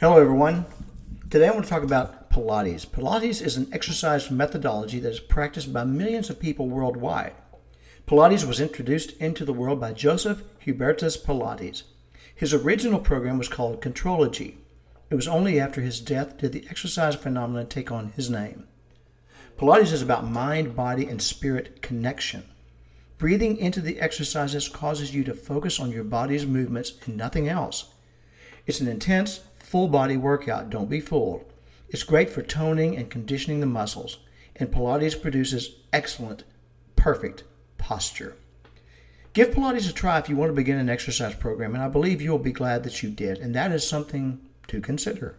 Hello, everyone. Today I want to talk about Pilates. Pilates is an exercise methodology that is practiced by millions of people worldwide. Pilates was introduced into the world by Joseph Hubertus Pilates. His original program was called Contrology. It was only after his death did the exercise phenomenon take on his name. Pilates is about mind, body, and spirit connection. Breathing into the exercises causes you to focus on your body's movements and nothing else. It's an intense, full body workout, don't be fooled. It's great for toning and conditioning the muscles, and Pilates produces excellent, perfect posture. Give Pilates a try if you want to begin an exercise program, and I believe you will be glad that you did, and that is something to consider.